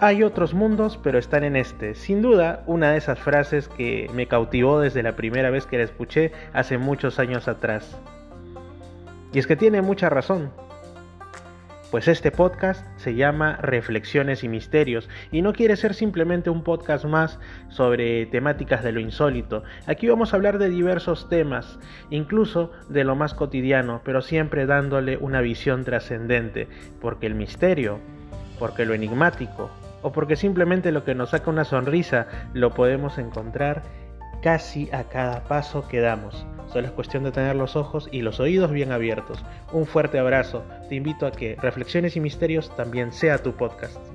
Hay otros mundos, pero están en este. Sin duda, una de esas frases que me cautivó desde la primera vez que la escuché hace muchos años atrás. Y es que tiene mucha razón. Pues este podcast se llama Reflexiones y Misterios y no quiere ser simplemente un podcast más sobre temáticas de lo insólito. Aquí vamos a hablar de diversos temas, incluso de lo más cotidiano, pero siempre dándole una visión trascendente, porque el misterio, porque lo enigmático, o porque simplemente lo que nos saca una sonrisa lo podemos encontrar casi a cada paso que damos. Solo es cuestión de tener los ojos y los oídos bien abiertos. Un fuerte abrazo. Te invito a que Reflexiones y Misterios también sea tu podcast.